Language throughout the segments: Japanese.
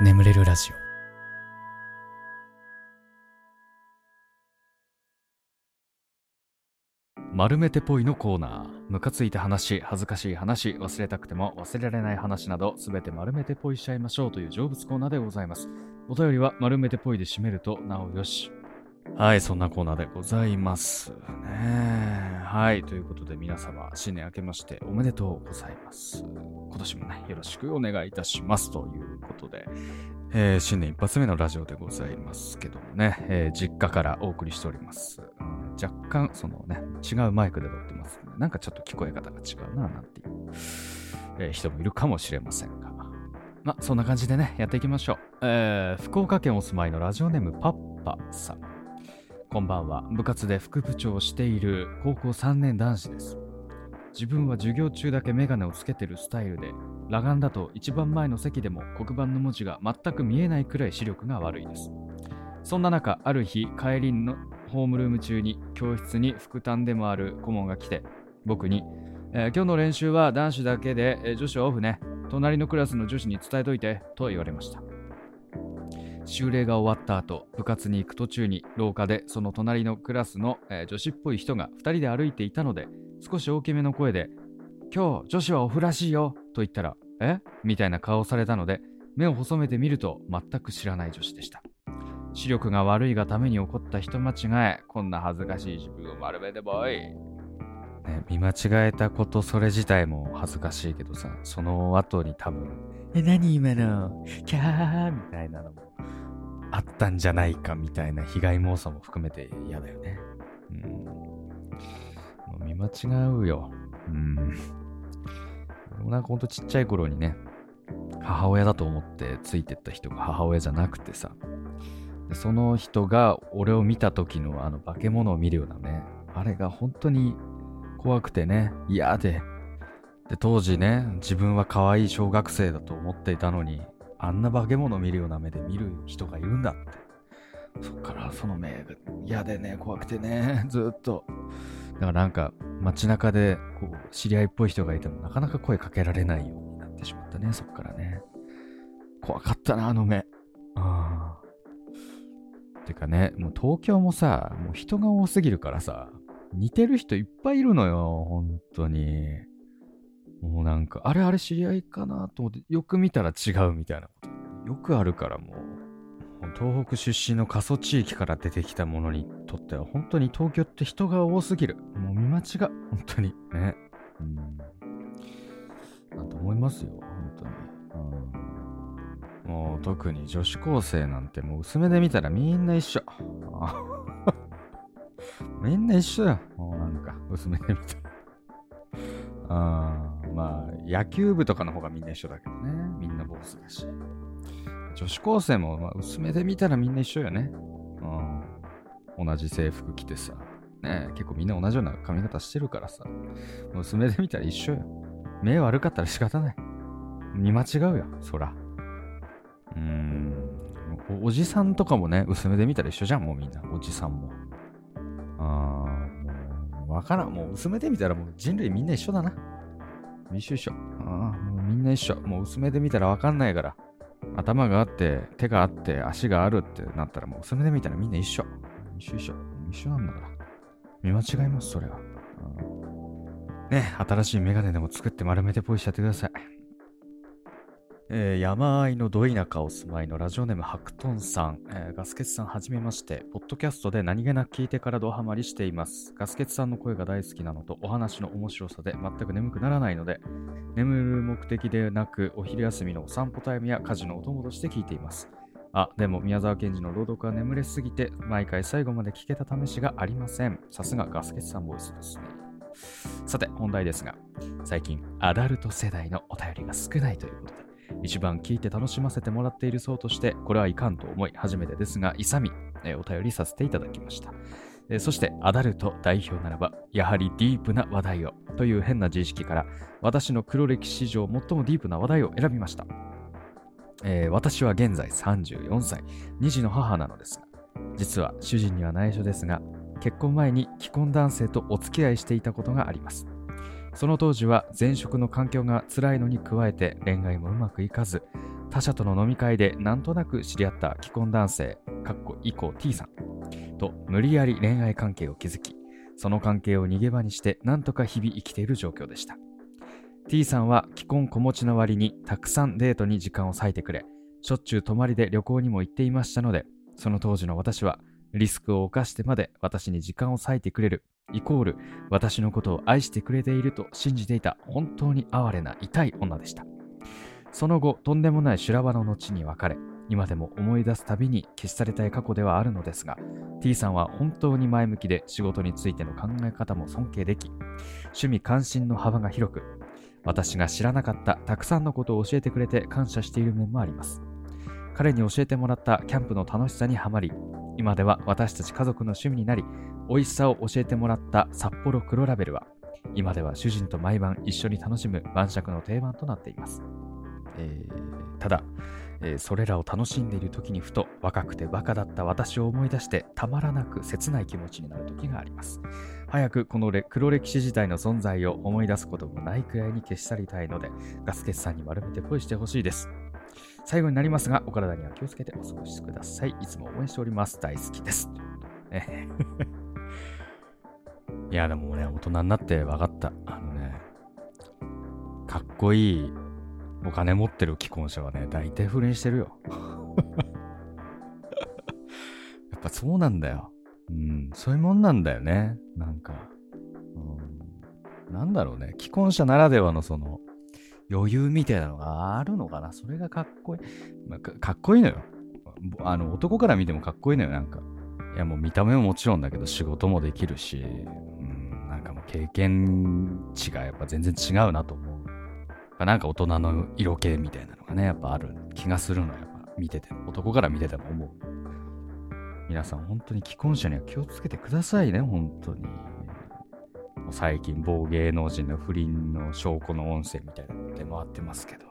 眠れるラジオ丸めてぽいのコーナー。ムカついた話、恥ずかしい話、忘れたくても忘れられない話など、すべて丸めてぽいしちゃいましょうという成仏コーナーでございます。お便りは丸めてぽいで締めるとなおよし。はい、そんなコーナーでございますね。はい、ということで皆様、新年明けましておめでとうございます。今年もね、よろしくお願いいたしますということで、えー新年一発目のラジオでございますけどもね、えー実家からお送りしております。若干、そのね、違うマイクで撮ってますので、なんかちょっと聞こえ方が違うな、なんていう、えー人もいるかもしれませんが。まあ、そんな感じでね、やっていきましょう。えー福岡県お住まいのラジオネームパッパさん。こんばんは。部活で副部長をしている高校3年男子です。自分は授業中だけメガネをつけてるスタイルで、裸眼だと一番前の席でも黒板の文字が全く見えないくらい視力が悪いです。そんな中、ある日、帰りのホームルーム中に教室に副担でもある顧問が来て、僕に、えー今日の練習は男子だけで、えー女子はオフね。隣のクラスの女子に伝えといて、と言われました。修例が終わった後、部活に行く途中に廊下でその隣のクラスの、えー女子っぽい人が2人で歩いていたので、少し大きめの声で、今日女子はオフらしいよと言ったら、え？みたいな顔をされたので、目を細めてみると全く知らない女子でした。視力が悪いがために起こった人間違い、こんな恥ずかしい自分を丸めてボい。ね、見間違えたことそれ自体も恥ずかしいけどさ、その後に多分、え、何今の？キャーみたいなのもあったんじゃないかみたいな被害妄想も含めて嫌だよね。うん。見間違うよ。うん。俺もなんかほんとちっちゃい頃にね、母親だと思ってついてった人が母親じゃなくてさ、でその人が俺を見た時のあの化け物を見るようなね、あれが本当に怖くてね、嫌で。で、当時ね、自分は可愛い小学生だと思っていたのに、あんな化け物を見るような目で見る人がいるんだって。そっからその目が嫌でね、怖くてね、ずっと。だからなんか街中でこう知り合いっぽい人がいてもなかなか声かけられないようになってしまったね、そっからね。怖かったな、あの目。ああ。てかね、もう東京もさ、もう人が多すぎるからさ、似てる人いっぱいいるのよ、本当に。もうなんか、あれあれ知り合いかなと思って、よく見たら違うみたいなこと。よくあるからもう。もう東北出身の過疎地域から出てきたものにとっては、本当に東京って人が多すぎる。もう見間違う。本当に。ね。うん。なんと思いますよ、本当に。うん。もう特に女子高生なんてもう薄めで見たらみんな一緒。みんな一緒だよ。もうなんか、薄めで見たら。あーまあ、野球部とかの方がみんな一緒だけどね。みんな坊主だし。女子高生も、まあ、薄めで見たらみんな一緒よね。うん。同じ制服着てさ。ね結構みんな同じような髪型してるからさ。薄めで見たら一緒よ。目悪かったら仕方ない。見間違うよ、そら。うーん。おおじさんとかもね、薄めで見たら一緒じゃん、もうみんな。おじさんも。あー、もう、わからん。もう薄めで見たらもう人類みんな一緒だな。一緒一緒。ああもうみんな一緒。もう薄めで見たらわかんないから。頭があって、手があって、足があるってなったらもう薄めで見たらみんな一緒。一緒一緒。一緒なんだから。見間違います、それは。ね、新しいメガネでも作って丸めてポイしちゃってください。えー山あいのど田舎お住まいのラジオネームハクトンさん、えーガスケツさんはじめまして、ポッドキャストで何気なく聞いてからドハマりしています。ガスケツさんの声が大好きなのとお話の面白さで全く眠くならないので、眠る目的でなくお昼休みのお散歩タイムや家事のお供として聞いています。あ、でも宮沢賢治の朗読は眠れすぎて毎回最後まで聞けた試しがありません。さすがガスケツさんボイスですね。さて、本題ですが、最近アダルト世代のお便りが少ないということで、一番聞いて楽しませてもらっている層として、これはいかんと思い、初めてですが、勇み、えお便りさせていただきました。えそして、アダルト代表ならば、やはりディープな話題を、という変な自意識から、私の黒歴史上最もディープな話題を選びました。えー私は現在34歳、2児の母なのですが、実は主人には内緒ですが、結婚前に既婚男性とお付き合いしていたことがあります。その当時は前職の環境が辛いのに加えて恋愛もうまくいかず、他者との飲み会でなんとなく知り合った既婚男性、かっこ以降 T さんと無理やり恋愛関係を築き、その関係を逃げ場にしてなんとか日々生きている状況でした。T さんは既婚子持ちの割にたくさんデートに時間を割いてくれ、しょっちゅう泊まりで旅行にも行っていましたので、その当時の私はリスクを冒してまで私に時間を割いてくれる、イコール私のことを愛してくれていると信じていた本当に哀れな痛い女でした。その後、とんでもない修羅場の後に別れ、今でも思い出すたびに消し去りたい過去ではあるのですが、T さんは本当に前向きで仕事についての考え方も尊敬でき、趣味関心の幅が広く、私が知らなかったたくさんのことを教えてくれて感謝している面もあります。彼に教えてもらったキャンプの楽しさにはまり、今では私たち家族の趣味になり、美味しさを教えてもらった札幌黒ラベルは、今では主人と毎晩一緒に楽しむ晩酌の定番となっています。えー、ただ、えー、それらを楽しんでいる時にふと若くてバカだった私を思い出してたまらなく切ない気持ちになる時があります。早くこの黒歴史自体の存在を思い出すこともないくらいに消し去りたいので、ガスケツさんに丸めてポイしてほしいです。最後になりますが、お体には気をつけてお過ごしください。いつも応援しております。大好きです。ね、いや、でもね、大人になって分かった。あのね、かっこいいお金持ってる既婚者はね、大体不倫してるよ。やっぱそうなんだよ。うん、そういうもんなんだよね。なんか。うん、なんだろうね。既婚者ならではのその、余裕みたいなのがあるのかな？それがかっこいい。まあ、かかっこいいのよ。あの、男から見てもかっこいいのよ、なんか。いや、もう見た目ももちろんだけど、仕事もできるし、うん、なんかもう経験値がやっぱ全然違うなと思う。なんか大人の色気みたいなのがね、やっぱある気がするのやっぱ見てても、男から見てても思う。皆さん本当に既婚者には気をつけてくださいね、本当に。最近某芸能人の不倫の証拠の音声みたいなの出回ってますけど。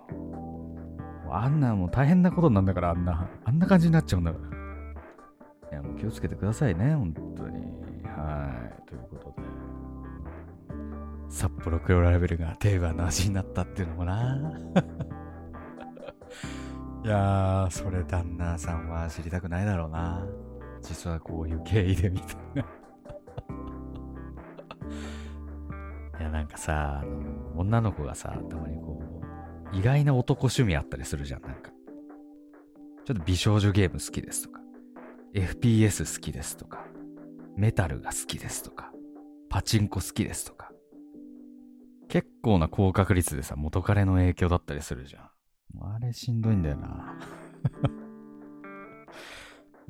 あんなもう大変なことなんだから、あんな、あんな感じになっちゃうんだから。いや、もう気をつけてくださいね、本当に。はい。ということで。札幌黒ラベルが定番の味になったっていうのもな。いやー、それ旦那さんは知りたくないだろうな。実はこういう経緯でみたいな。なんかさ、あの、女の子がさ、たまにこう、意外な男趣味あったりするじゃん、なんか。ちょっと美少女ゲーム好きですとか、FPS 好きですとか、メタルが好きですとか、パチンコ好きですとか。結構な高確率でさ、元彼の影響だったりするじゃん。あれしんどいんだよな。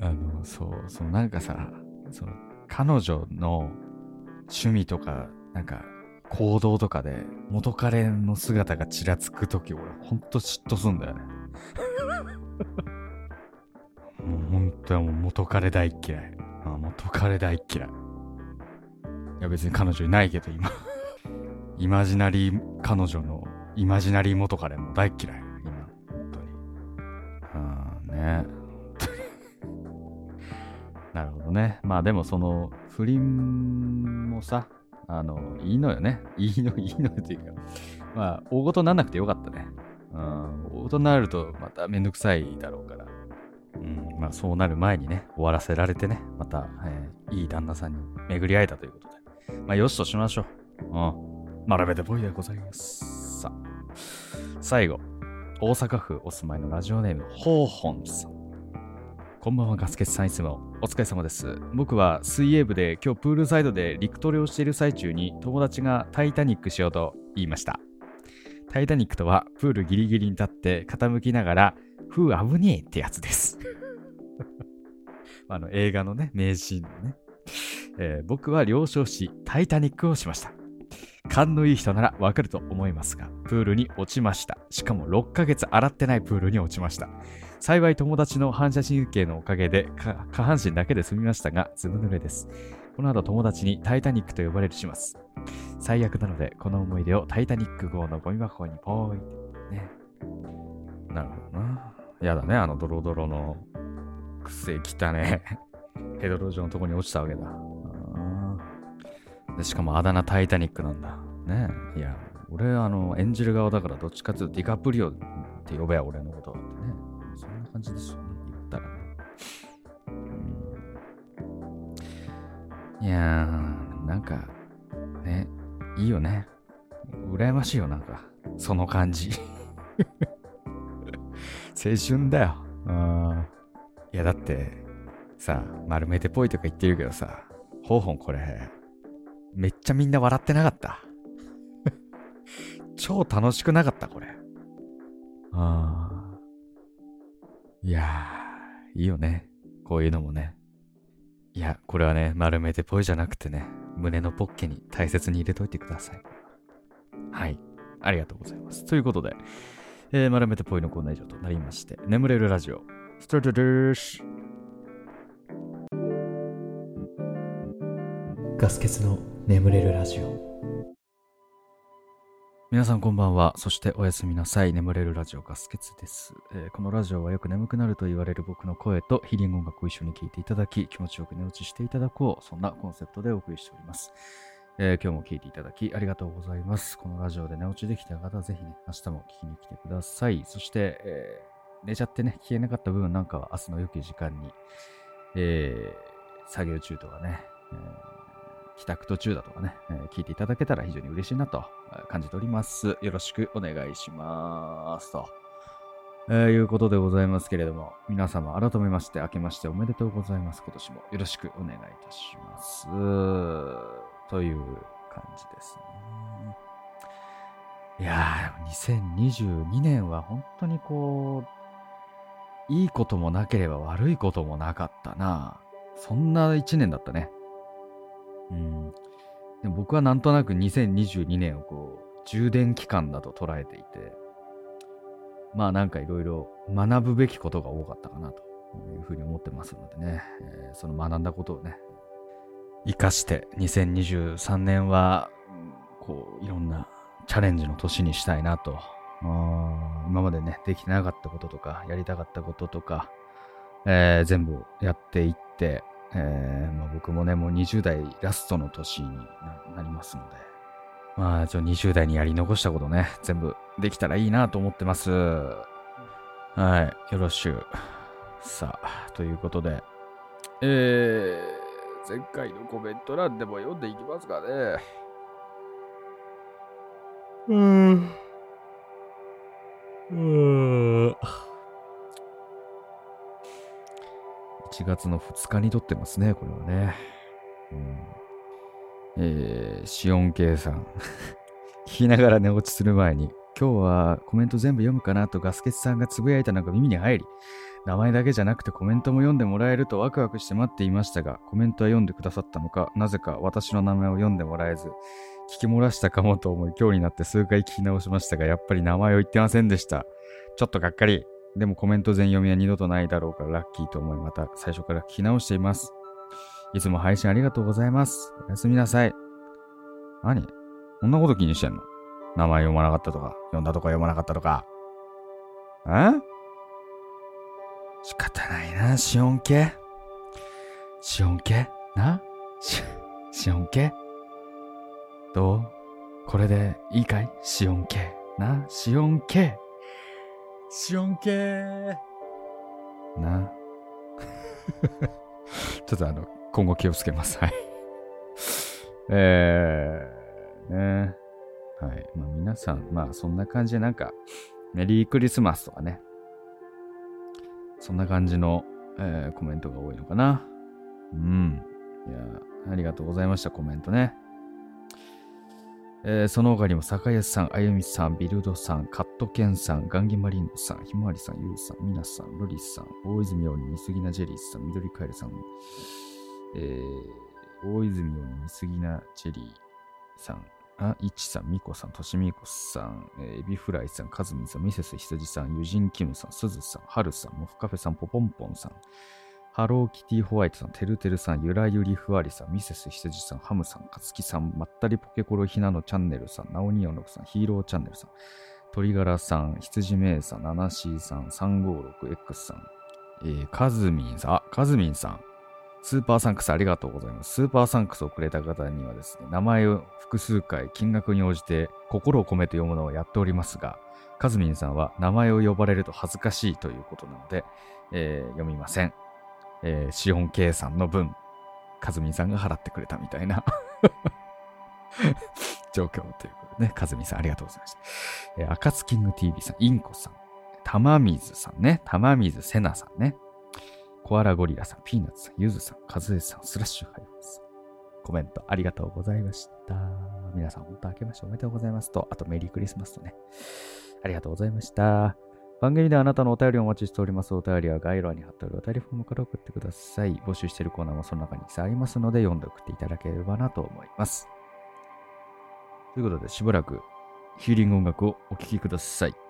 あの、そう、そう、なんかさ、その、彼女の趣味とか、なんか、行動とかで、元彼の姿がちらつくとき、俺、ほんと嫉妬すんだよね。もう本当はもう元彼大嫌い。あ元彼大嫌い。いや別に彼女いないけど今 イマジナリー彼女のイマジナリー元彼も大嫌い。今、本当に。うん、ね。なるほどね。まあでもその不倫もさ、あの、いいのよね。いいの、いいのよっていうか、まあ、大ごとにならなくてよかったね。うん、大ごとになるとまためんどくさいだろうから。うん、まあそうなる前にね、終わらせられてね、また、えー、いい旦那さんに巡り会えたということで。まあよしとしましょう。うん。学べてぽいでございます。さあ、最後、大阪府お住まいのラジオネーム、ホーホンさん。こんばんは、ガスケツさんいつもお疲れ様です。僕は水泳部で今日プールサイドで陸トレをしている最中に友達がタイタニックしようと言いました。タイタニックとはプールギリギリに立って傾きながら、ふう危ねえってやつです。あの映画のね、名シーンのね、えー、僕は了承し、タイタニックをしました。勘のいい人ならわかると思いますが、プールに落ちました。しかも6ヶ月洗ってないプールに落ちました。幸い友達の反射神経のおかげで下半身だけで済みましたが、ずぶ濡れです。この後友達にタイタニックと呼ばれるします。最悪なので、この思い出をタイタニック号のゴミ箱にポーイね。なるほどな。やだね、あのドロドロのくせきたね。ヘドロ状のとこに落ちたわけだ。でしかもあだ名タイタニックなんだ。ねいや、俺、あの、演じる側だから、どっちかっていうとディカプリオって呼べや、俺のことってね。そんな感じですよね、言ったらね。いやー、なんか、ね、いいよね。羨ましいよ、なんか。その感じ。青春だよ。あいや、だって、さ、丸めてぽいとか言ってるけどさ、ほうほんこれ、めっちゃみんな笑ってなかった。超楽しくなかった、これ。ああ。いやー、いいよね。こういうのもね。いや、これはね、丸めてぽいじゃなくてね、胸のポッケに大切に入れといてください。はい。ありがとうございます。ということで、えー、丸めてぽいのコーナー以上となりまして、眠れるラジオ、スタートです。ガス欠の眠れるラジオ。皆さんこんばんは。そしておやすみなさい。眠れるラジオガスケツです、えー、このラジオはよく眠くなると言われる僕の声とヒーリング音楽を一緒に聴いていただき、気持ちよく寝落ちしていただこう。そんなコンセプトでお送りしております。えー、今日も聴いていただきありがとうございます。このラジオで寝落ちできた方はぜひね、明日も聞きに来てください。そして、えー、寝ちゃってね、消えなかった部分なんかは明日の良き時間に、えー、作業中とかね、えー帰宅途中だとかね、えー、聞いていただけたら非常に嬉しいなと感じております。よろしくお願いします。と、えー、いうことでございますけれども、皆様改めまして明けましておめでとうございます。今年もよろしくお願いいたします。という感じですね。いやー、2022年は本当にこう、いいこともなければ悪いこともなかったな。そんな一年だったね。うん。でも僕はなんとなく2022年をこう、充電期間だと捉えていて、まあなんかいろいろ学ぶべきことが多かったかなというふうに思ってますのでね、えー、その学んだことをね、生かして2023年は、こう、いろんなチャレンジの年にしたいなと。今までね、できてなかったこととか、やりたかったこととか、えー、全部やっていって、えー、まあ、僕もね、もう20代ラストの年になりますので、まあ、ちょ、20代にやり残したことね、全部できたらいいなと思ってます。はい、よろしゅう。さあ、ということで、えー、前回のコメント欄でも読んでいきますかね。うーん。うーん。1月の2日に撮ってますね、これはね。うん、えー、シオン系さん。聞きながら寝落ちする前に、今日はコメント全部読むかなとガスケツさんがつぶやいたのが耳に入り、名前だけじゃなくてコメントも読んでもらえるとワクワクして待っていましたが、コメントは読んでくださったのか、なぜか私の名前を読んでもらえず、聞き漏らしたかもと思い今日になって数回聞き直しましたが、やっぱり名前を言ってませんでした。ちょっとがっかり。でもコメント全読みは二度とないだろうからラッキーと思い、また最初から聞き直しています。いつも配信ありがとうございます。おやすみなさい。何？こんなこと気にしてんの？名前読まなかったとか、読んだとか読まなかったとか。え？仕方ないな、シオン系。シオン系？な？シシオン系？どう？これでいいかい？シオン系？な？シオン系？シオン系な。ちょっとあの、今後気をつけます。はい。えー、ね。はい。まあ皆さん、まあそんな感じでなんか、メリークリスマスとかね。そんな感じの、えー、コメントが多いのかな。うん。いや、ありがとうございました、コメントね。えー、その他にも、坂安さん、あゆみさん、ビルドさん、カットケンさん、ガンギマリンドさん、ひまわりさん、ゆうさん、みなさん、ロリスさん、大泉洋にみすぎなジェリーさん、緑カエルさん、えー、大泉洋にみすぎなジェリーさん、あ、いちさん、みこさん、としみこさん、えー、エビフライさん、かずみさん、ミセスひつじさん、ユジンキムさん、すずさん、はるさん、モフカフェさん、ポポンポンさん、ハローキティホワイトさん、てるてるさん、ゆらゆりふわりさん、ミセス羊さん、ハムさん、かつきさん、まったりポケコロひなのチャンネルさん、ナオニオノフさん、ヒーローチャンネルさん、鳥柄さん、羊めいさん、ナナシーさん、356X さん、えー、カズミンさん、あ、カズミンさん。スーパーサンクスありがとうございます。スーパーサンクスをくれた方にはですね、名前を複数回金額に応じて心を込めて読むのをやっておりますが、カズミンさんは名前を呼ばれると恥ずかしいということなので、えー、読みません。えー、資本計算の分、カズミンさんが払ってくれたみたいな。状況ということでね、カズミンさんありがとうございました。えー、赤津キング TV さん、インコさん、玉水さんね、玉水セナさんね、コアラゴリラさん、ピーナッツさん、ゆずさん、カズエさん、スラッシュハイフさん、コメントありがとうございました。皆さん本当明けましておめでとうございますと、あとメリークリスマスとね、ありがとうございました。番組であなたのお便りをお待ちしております。お便りは概要欄に貼ってあるお便りフォームから送ってください。募集しているコーナーもその中に記載ありますので、読んで送っていただければなと思います。ということで、しばらくヒーリング音楽をお聴きください。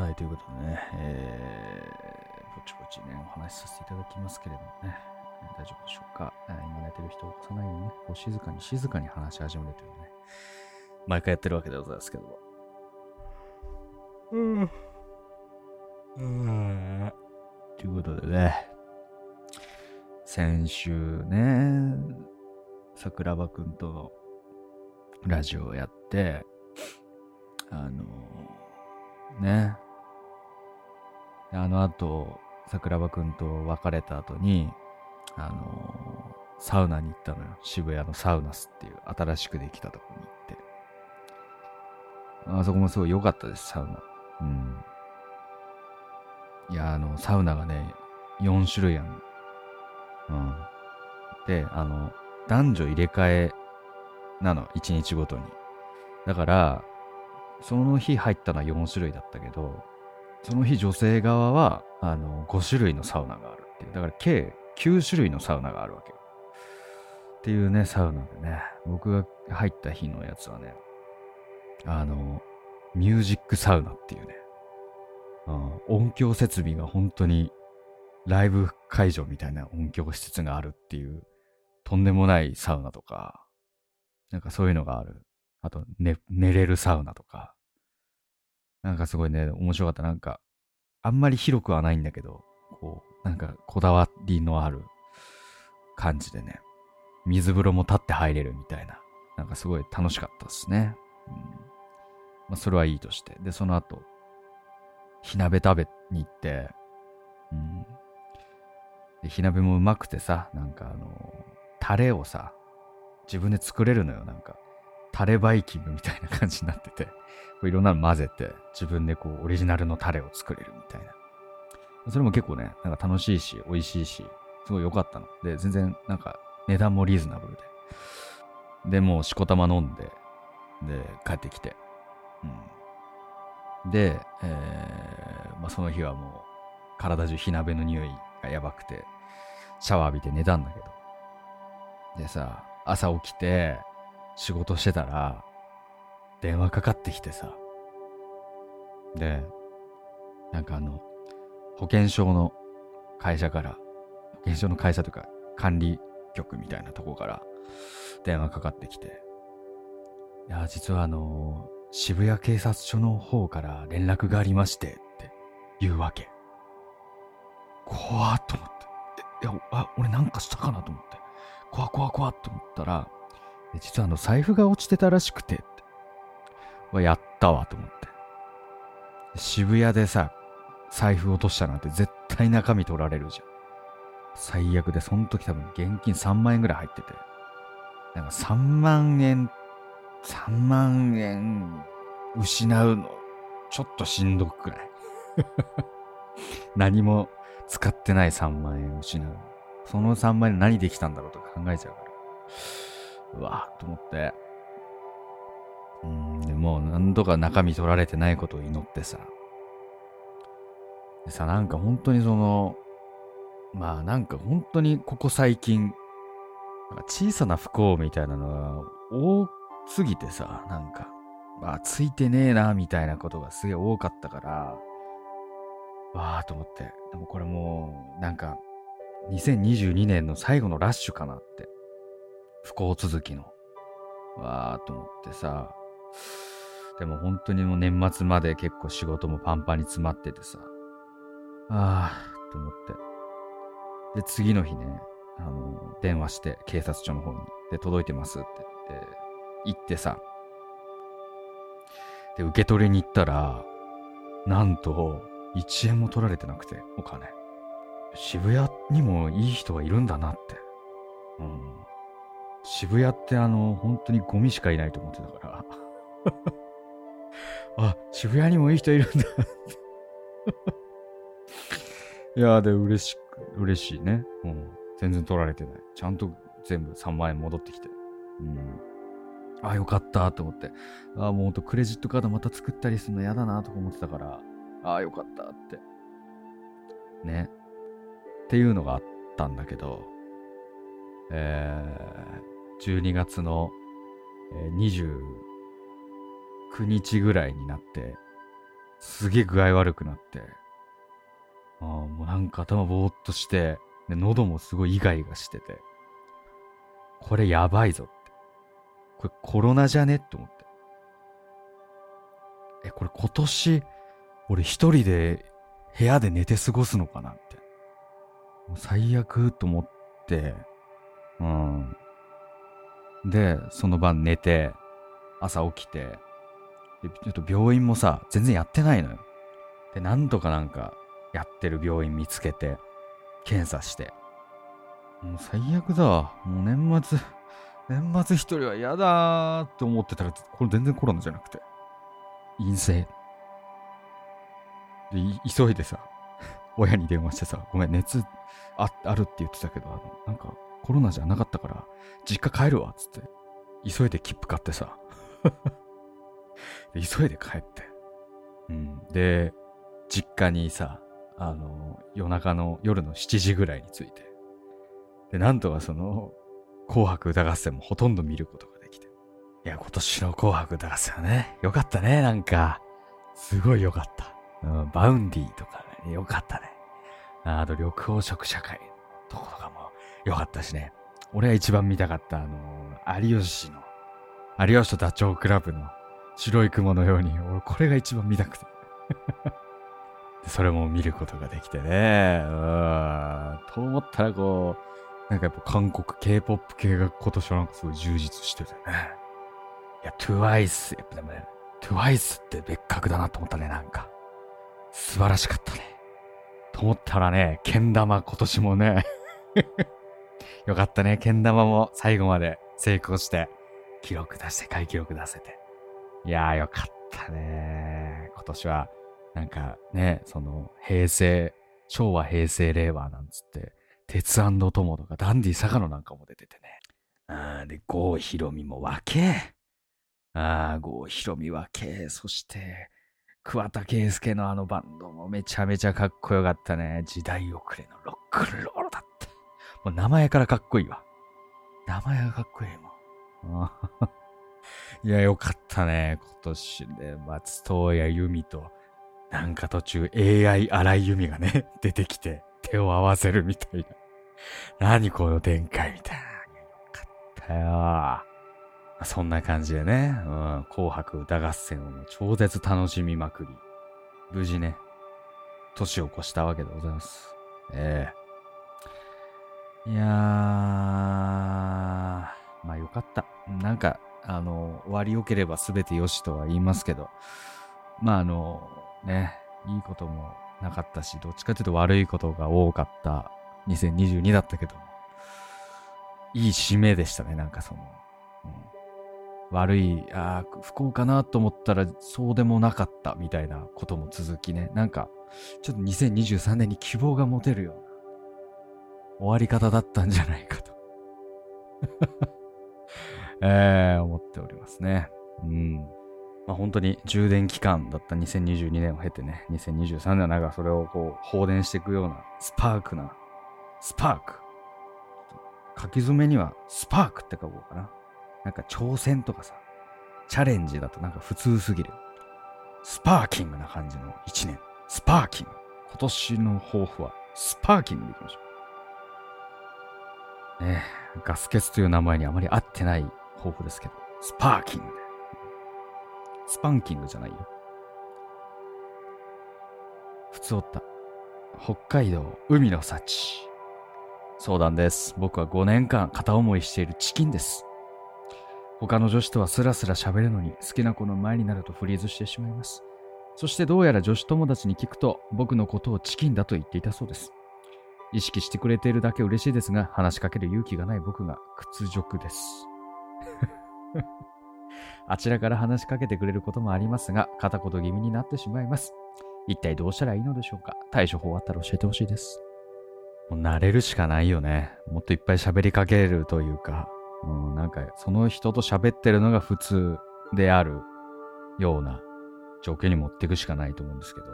はい、ということでね、えー、ぼちぼちね、お話しさせていただきますけれどもね、大丈夫でしょうか？えー今寝てる人を起こさないようにね、こう静かに静かに話し始めるというね、毎回やってるわけでございますけども。うん。うん。ということでね、先週ね、桜庭くんとのラジオをやって、あのね、であの後、桜庭くんと別れた後に、あのサウナに行ったのよ。渋谷のサウナスっていう新しくできたとこに行って。あそこもすごい良かったです、サウナ。うん。いや、あの、サウナがね、4種類ある。うん。で、あの、男女入れ替えなの、1日ごとに。だから、その日入ったのは4種類だったけど、その日女性側は、あの、5種類のサウナがあるっていう。だから計9種類のサウナがあるわけよ。っていうね、サウナでね、僕が入った日のやつはね、あの、ミュージックサウナっていうね、うん音響設備が本当にライブ会場みたいな音響施設があるっていう、とんでもないサウナとか、なんかそういうのがある。あと、ね、寝れるサウナとか。なんかすごいね、面白かった。なんか、あんまり広くはないんだけど、こう、なんかこだわりのある感じでね、水風呂も立って入れるみたいな、なんかすごい楽しかったですね。うん。まあ、それはいいとして。で、その後、火鍋食べに行って、うん。で、火鍋もうまくてさ、なんかあの、タレをさ、自分で作れるのよ、なんか。タレバイキングみたいな感じになってて、こういろんなの混ぜて、自分でこう、オリジナルのタレを作れるみたいな。それも結構ね、なんか楽しいし、美味しいし、すごい良かったの。で、全然、なんか、値段もリーズナブルで。で、もう、しこたま飲んで、で、帰ってきて。うん。で、えー、まあ、その日はもう、体中火鍋の匂いがやばくて、シャワー浴びて寝たんだけど。でさ、朝起きて、仕事してたら、電話かかってきてさ。で、なんかあの、保険証の会社から、保険証の会社とか管理局みたいなとこから電話かかってきて、いや、実はあの、渋谷警察署の方から連絡がありましてって言うわけ。怖っと思って。いや、あ、俺なんかしたかなと思って。怖怖怖っと思ったら、実はあの、財布が落ちてたらしくてって。わやったわと思って。渋谷でさ、財布落としたなんて絶対中身取られるじゃん。最悪で、その時多分現金3万円ぐらい入ってて。なんか3万円、3万円失うの、ちょっとしんどくくらい？何も使ってない3万円失う。その3万円何できたんだろうとか考えちゃうから。うわぁと思って。もう何度か中身取られてないことを祈ってさ。でさ、なんか本当にその、まあなんか本当にここ最近、小さな不幸みたいなのが多すぎてさ、なんか、まあついてねえな、みたいなことがすげえ多かったから、わあと思って。でもこれもう、なんか、2022年の最後のラッシュかなって。不幸続きの。わあと思ってさ。でも本当にもう年末まで結構仕事もパンパンに詰まっててさ。ああと思って。で、次の日ね、あの、電話して警察署の方に。で、届いてますって言って、行ってさ。で、受け取りに行ったら、なんと、1円も取られてなくて、お金。渋谷にもいい人がいるんだなって。うん。渋谷ってあの、本当にゴミしかいないと思ってたから。あ、渋谷にもいい人いるんだ。いやーで、嬉しく、嬉しいね。うん。全然取られてない。ちゃんと全部3万円戻ってきて。うん。あ、よかったと思って。あ、もうほんとクレジットカードまた作ったりするの嫌だなとか思ってたから。ああ、よかったって。ね。っていうのがあったんだけど、えー、12月の、えー9日ぐらいになって、すげえ具合悪くなって、ああ、もうなんか頭ぼーっとして、で、喉もすごいイガイガしてて、これやばいぞって。これコロナじゃねって思って。え、これ今年、俺一人で部屋で寝て過ごすのかなって。もう最悪と思って、うん。で、その晩寝て、朝起きて、でちょっと病院もさ、全然やってないのよ。で、なんとかなんか、やってる病院見つけて、検査して。もう最悪だわ。もう年末、年末一人は嫌だーって思ってたら、これ全然コロナじゃなくて、陰性。で、急いでさ、親に電話してさ、ごめん、熱ああるって言ってたけど、あの、なんかコロナじゃなかったから、実家帰るわ、つって。急いで切符買ってさ。で急いで帰って。うん。で、実家にさ、あの、夜中の夜の7時ぐらいに着いて。で、なんとかその、紅白歌合戦もほとんど見ることができて。いや、今年の紅白歌合戦はね、よかったね、なんか。すごいよかった。うん、バウンディとかね、よかったね。あと、緑黄色社会とことかもよかったしね。俺が一番見たかった、あの、有吉の、有吉とダチョウ倶楽部の白い雲のように、俺これが一番見たくて。でそれも見ることができてね。うん。と思ったらこう、なんかやっぱ韓国 K-POP 系が今年はなんかすごい充実しててね。いや、TWICE、やっぱでもね、TWICE って別格だなと思ったね、なんか。素晴らしかったね。と思ったらね、けん玉今年もね、よかったね、けん玉も最後まで成功して、記録出して、世界記録出せて。いやーよかったね。今年は、なんかね、その、平成、昭和、平成、令和なんつって、鉄友とかダンディ坂野なんかも出ててね。あーで、郷ひろみも分け。ああ、郷ひろみ分け。そして、桑田佳祐のあのバンドもめちゃめちゃかっこよかったね。時代遅れのロックンロールだって。もう名前からかっこいいわ。名前がかっこいいもん。いや、よかったね。今年で、松任谷由実と、なんか途中 AI 荒井由実がね、出てきて手を合わせるみたいな。何この展開みたいな。よかったよ。そんな感じでね、うん、紅白歌合戦を超絶楽しみまくり、無事ね、年を越したわけでございます。ええいやー、まあよかった。なんか、あの、終わり良ければ全て良しとは言いますけど、まああの、ね、いいこともなかったし、どっちかというと悪いことが多かった2022だったけど、いい締めでしたね、なんかその、うん悪い、ああ、不幸かなと思ったらそうでもなかったみたいなことも続きね。なんか、ちょっと2023年に希望が持てるような終わり方だったんじゃないかと。えー、思っておりますね。うん。まあ本当に充電期間だった2022年を経てね、2023年はなんかそれをこう放電していくようなスパークな、スパーク。書き初めにはスパークって書こうかな。なんか挑戦とかさ、チャレンジだとなんか普通すぎる。スパーキングな感じの一年。スパーキング。今年の抱負はスパーキングでいきましょう。ねえ、ガス欠という名前にあまり合ってない抱負ですけど、スパーキング。スパンキングじゃないよ。普通おった。北海道海の幸。相談です。僕は5年間片思いしているチキンです。他の女子とはスラスラ喋るのに好きな子の前になるとフリーズしてしまいます。そしてどうやら女子友達に聞くと僕のことをチキンだと言っていたそうです。意識してくれているだけ嬉しいですが話しかける勇気がない僕が屈辱です。あちらから話しかけてくれることもありますが片言気味になってしまいます。一体どうしたらいいのでしょうか？対処法あったら教えてほしいです。もう慣れるしかないよね。もっといっぱい喋りかけるというか、うん、なんかその人と喋ってるのが普通であるような状況に持っていくしかないと思うんですけど。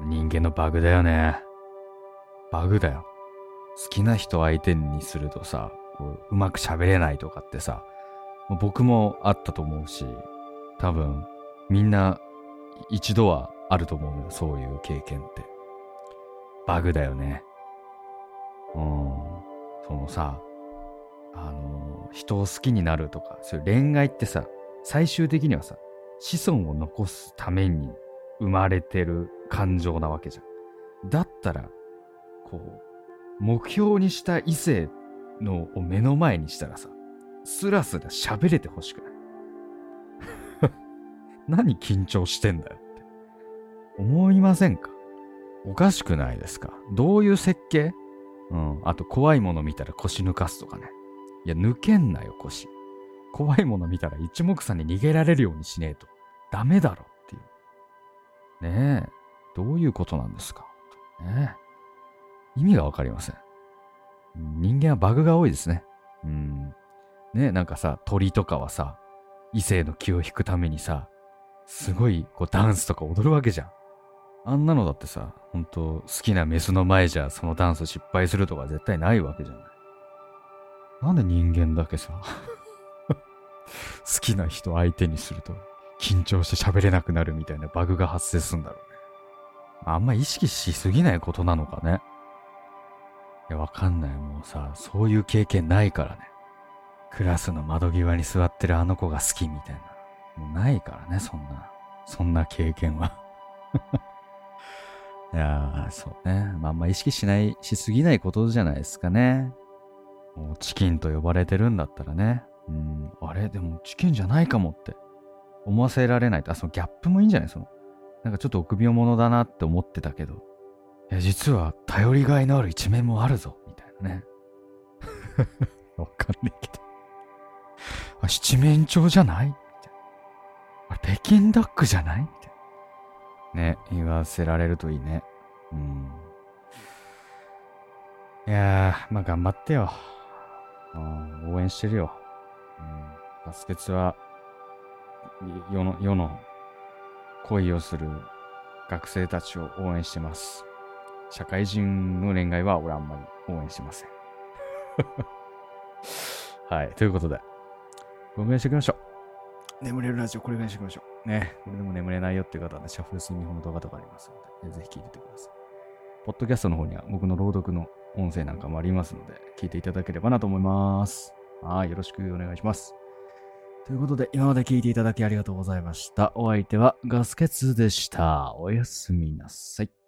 人間のバグだよね。バグだよ。好きな人相手にするとさ、こううまく喋れないとかってさ、僕もあったと思うし、多分みんな一度はあると思うのよ、そういう経験って。バグだよね。うん。そのさ、あの、人を好きになるとか、そういう恋愛ってさ、最終的にはさ、子孫を残すために生まれてる感情なわけじゃん。だったら、こう、目標にした異性のを目の前にしたらさ、スラスラ喋れてほしくない？何緊張してんだよって。思いませんか？おかしくないですか？どういう設計？うん。あと怖いもの見たら腰抜かすとかね。いや、抜けんなよ、腰。怖いもの見たら一目散に逃げられるようにしねえと。ダメだろっていう。ねえ。どういうことなんですか？ねえ。意味がわかりません。人間はバグが多いですね。うん。ねなんかさ、鳥とかはさ、異性の気を引くためにさ、すごいこうダンスとか踊るわけじゃん。あんなのだってさ、ほんと好きなメスの前じゃそのダンス失敗するとか絶対ないわけじゃない。なんで人間だけさ、好きな人相手にすると緊張して喋れなくなるみたいなバグが発生するんだろうね。あんま意識しすぎないことなのかね。いや、わかんない。もうさ、そういう経験ないからね。クラスの窓際に座ってるあの子が好きみたいな。もうないからね、そんな。そんな経験は いやー、そうね。まあ、あんま意識しない、しすぎないことじゃないですかね。もうチキンと呼ばれてるんだったらね。うん、あれ？でもチキンじゃないかもって思わせられないと。あ、そのギャップもいいんじゃない？その、なんかちょっと臆病者だなって思ってたけど、いや、実は頼りがいのある一面もあるぞ、みたいなね。わかんねえけど。あ、七面鳥じゃない？あれ、北京ダックじゃない？みたいな。ね、言わせられるといいね。うん。いやー、まあ頑張ってよ。うん、応援してるよ。うん。バスケツは、世の、世の恋をする学生たちを応援してます。社会人の恋愛は俺あんまり応援してません。はい。ということで、お願いしていきましょう。眠れるラジオ、これぐらいにしておきましょう。ね。これでも眠れないよっていう方はね、シャッフル睡眠法の動画とかありますので、ぜひ聞いててください。ポッドキャストの方には僕の朗読の音声なんかもありますので、聞いていただければなと思います。はい。よろしくお願いします。ということで、今まで聞いていただきありがとうございました。お相手はガスケツでした。おやすみなさい。